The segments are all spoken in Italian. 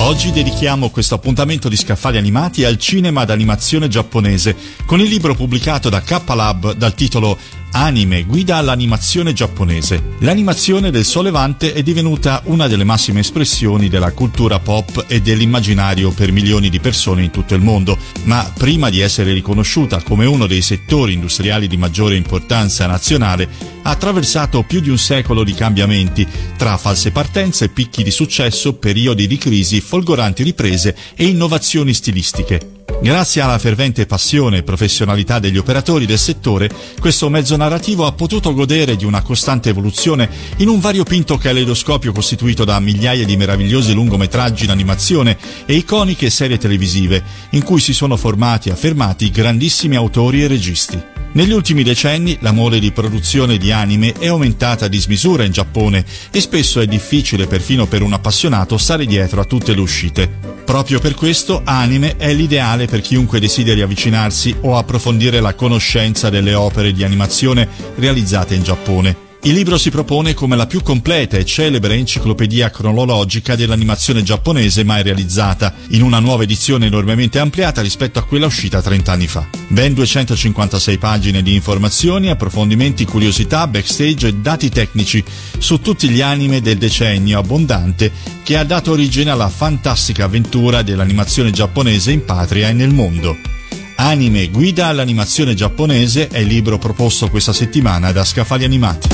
Oggi dedichiamo questo appuntamento di scaffali animati al cinema d'animazione giapponese, con il libro pubblicato da K-Lab dal titolo Anime, guida all'animazione giapponese. L'animazione del sollevante è divenuta una delle massime espressioni della cultura pop e dell'immaginario per milioni di persone in tutto il mondo, ma prima di essere riconosciuta come uno dei settori industriali di maggiore importanza nazionale, ha attraversato più di un secolo di cambiamenti, tra false partenze, picchi di successo, periodi di crisi, folgoranti riprese e innovazioni stilistiche. Grazie alla fervente passione e professionalità degli operatori del settore, questo mezzo narrativo ha potuto godere di una costante evoluzione in un variopinto caleidoscopio costituito da migliaia di meravigliosi lungometraggi in animazione e iconiche serie televisive, in cui si sono formati e affermati grandissimi autori e registi. Negli ultimi decenni la mole di produzione di anime è aumentata a dismisura in Giappone e spesso è difficile perfino per un appassionato stare dietro a tutte le uscite. Proprio per questo Anime è l'ideale per chiunque desideri avvicinarsi o approfondire la conoscenza delle opere di animazione realizzate in Giappone. Il libro si propone come la più completa e celebre enciclopedia cronologica dell'animazione giapponese mai realizzata, in una nuova edizione enormemente ampliata rispetto a quella uscita 30 anni fa. Ben 256 pagine di informazioni, approfondimenti, curiosità, backstage e dati tecnici su tutti gli anime del decennio abbondante che ha dato origine alla fantastica avventura dell'animazione giapponese in patria e nel mondo. Anime Guida all'animazione giapponese è il libro proposto questa settimana da Scaffali Animati.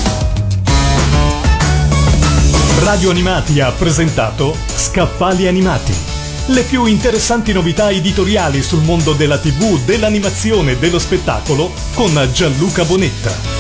Radio Animati ha presentato Scaffali Animati. Le più interessanti novità editoriali sul mondo della TV, dell'animazione e dello spettacolo con Gianluca Bonetta.